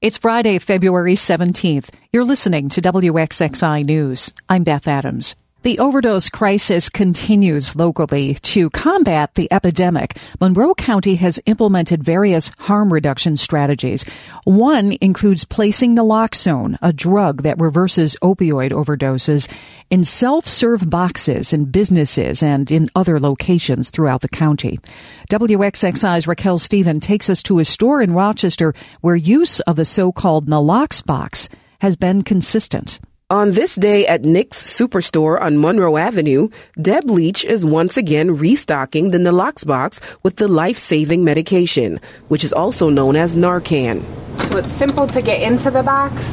It's Friday, February 17th. You're listening to WXXI News. I'm Beth Adams. The overdose crisis continues locally. To combat the epidemic, Monroe County has implemented various harm reduction strategies. One includes placing naloxone, a drug that reverses opioid overdoses, in self-serve boxes in businesses and in other locations throughout the county. WXXI's Raquel Stephen takes us to a store in Rochester where use of the so-called nalox box has been consistent. On this day at Nick's Superstore on Monroe Avenue, Deb Leach is once again restocking the Nalox box with the life-saving medication, which is also known as Narcan. So it's simple to get into the box.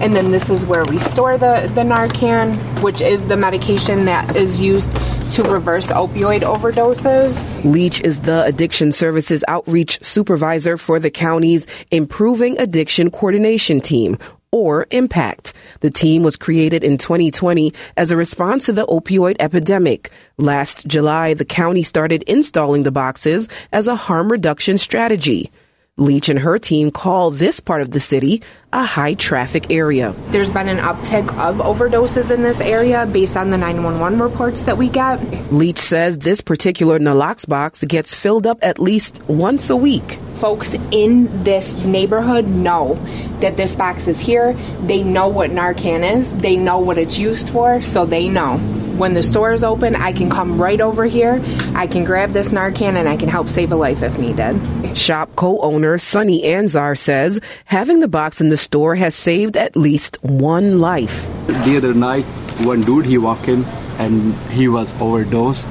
And then this is where we store the, the Narcan, which is the medication that is used to reverse opioid overdoses. Leach is the Addiction Services Outreach Supervisor for the county's Improving Addiction Coordination Team, or IMPACT. The team was created in 2020 as a response to the opioid epidemic. Last July, the county started installing the boxes as a harm reduction strategy. Leach and her team call this part of the city a high traffic area. There's been an uptick of overdoses in this area based on the 911 reports that we get. Leach says this particular nalox box gets filled up at least once a week. Folks in this neighborhood know that this box is here. They know what Narcan is, they know what it's used for, so they know when the store is open, I can come right over here. I can grab this Narcan and I can help save a life if needed. Shop co owner Sunny Anzar says having the box in the store has saved at least one life. The other night, one dude he walked in and he was overdosed,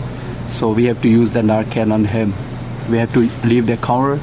so we have to use the Narcan on him. We have to leave the counter,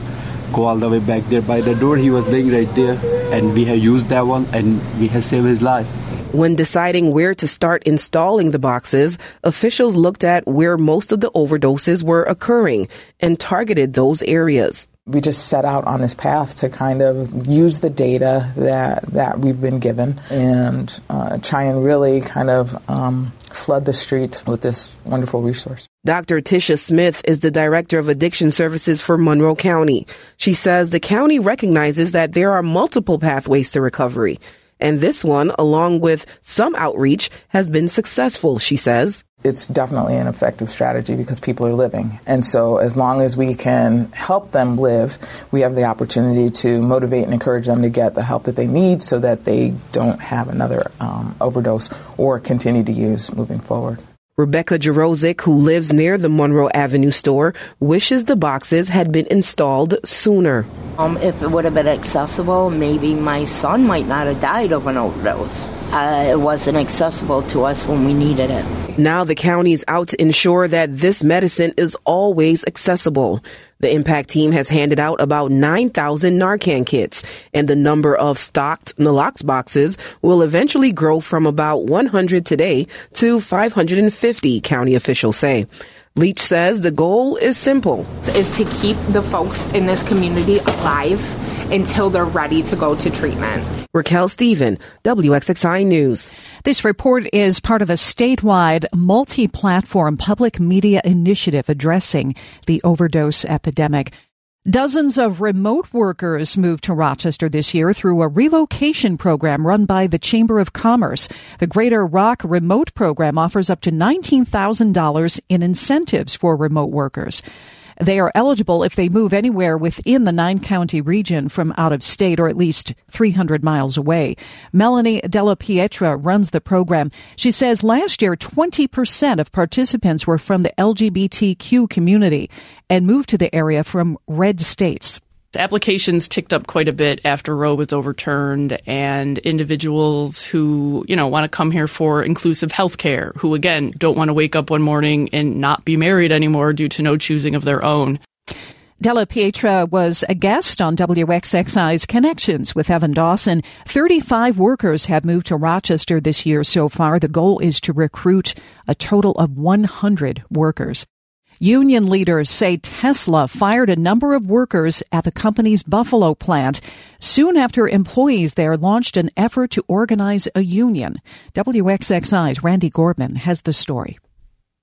go all the way back there by the door. He was laying right there, and we have used that one, and we have saved his life. When deciding where to start installing the boxes, officials looked at where most of the overdoses were occurring and targeted those areas we just set out on this path to kind of use the data that that we've been given and uh, try and really kind of um, flood the streets with this wonderful resource. Dr. Tisha Smith is the director of addiction services for Monroe County. She says the county recognizes that there are multiple pathways to recovery and this one, along with some outreach, has been successful, she says. It's definitely an effective strategy because people are living. And so, as long as we can help them live, we have the opportunity to motivate and encourage them to get the help that they need so that they don't have another um, overdose or continue to use moving forward. Rebecca Jarozik, who lives near the Monroe Avenue store, wishes the boxes had been installed sooner. Um, if it would have been accessible, maybe my son might not have died of an overdose. Uh, it wasn't accessible to us when we needed it. Now the county is out to ensure that this medicine is always accessible. The impact team has handed out about 9,000 Narcan kits, and the number of stocked Nalox boxes will eventually grow from about 100 today to 550, county officials say. Leach says the goal is simple. Is to keep the folks in this community alive until they're ready to go to treatment. Raquel Stephen, WXXI News. This report is part of a statewide multi platform public media initiative addressing the overdose epidemic. Dozens of remote workers moved to Rochester this year through a relocation program run by the Chamber of Commerce. The Greater Rock Remote Program offers up to $19,000 in incentives for remote workers. They are eligible if they move anywhere within the nine county region from out of state or at least 300 miles away. Melanie Della Pietra runs the program. She says last year 20% of participants were from the LGBTQ community and moved to the area from red states. The applications ticked up quite a bit after Roe was overturned, and individuals who, you know, want to come here for inclusive health care, who again don't want to wake up one morning and not be married anymore due to no choosing of their own. Della Pietra was a guest on WXXI's Connections with Evan Dawson. 35 workers have moved to Rochester this year so far. The goal is to recruit a total of 100 workers. Union leaders say Tesla fired a number of workers at the company's Buffalo plant soon after employees there launched an effort to organize a union. WXXI's Randy Gorman has the story.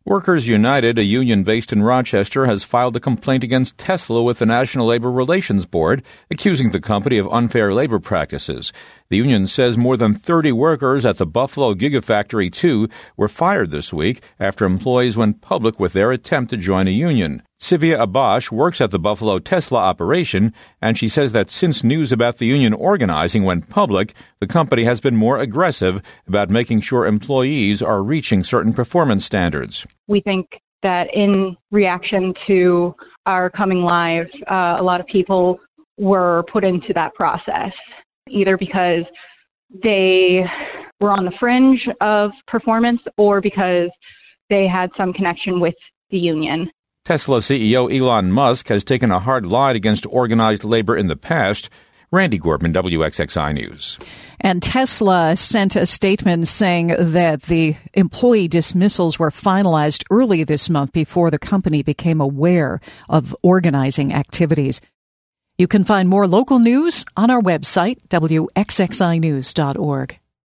Workers United, a union based in Rochester, has filed a complaint against Tesla with the National Labor Relations Board, accusing the company of unfair labor practices. The union says more than 30 workers at the Buffalo Gigafactory 2 were fired this week after employees went public with their attempt to join a union. Sivia Abash works at the Buffalo Tesla operation, and she says that since news about the union organizing went public, the company has been more aggressive about making sure employees are reaching certain performance standards. We think that in reaction to our coming live, uh, a lot of people were put into that process, either because they were on the fringe of performance or because they had some connection with the union. Tesla CEO Elon Musk has taken a hard line against organized labor in the past. Randy Gorman, WXXI News. And Tesla sent a statement saying that the employee dismissals were finalized early this month before the company became aware of organizing activities. You can find more local news on our website, WXXInews.org.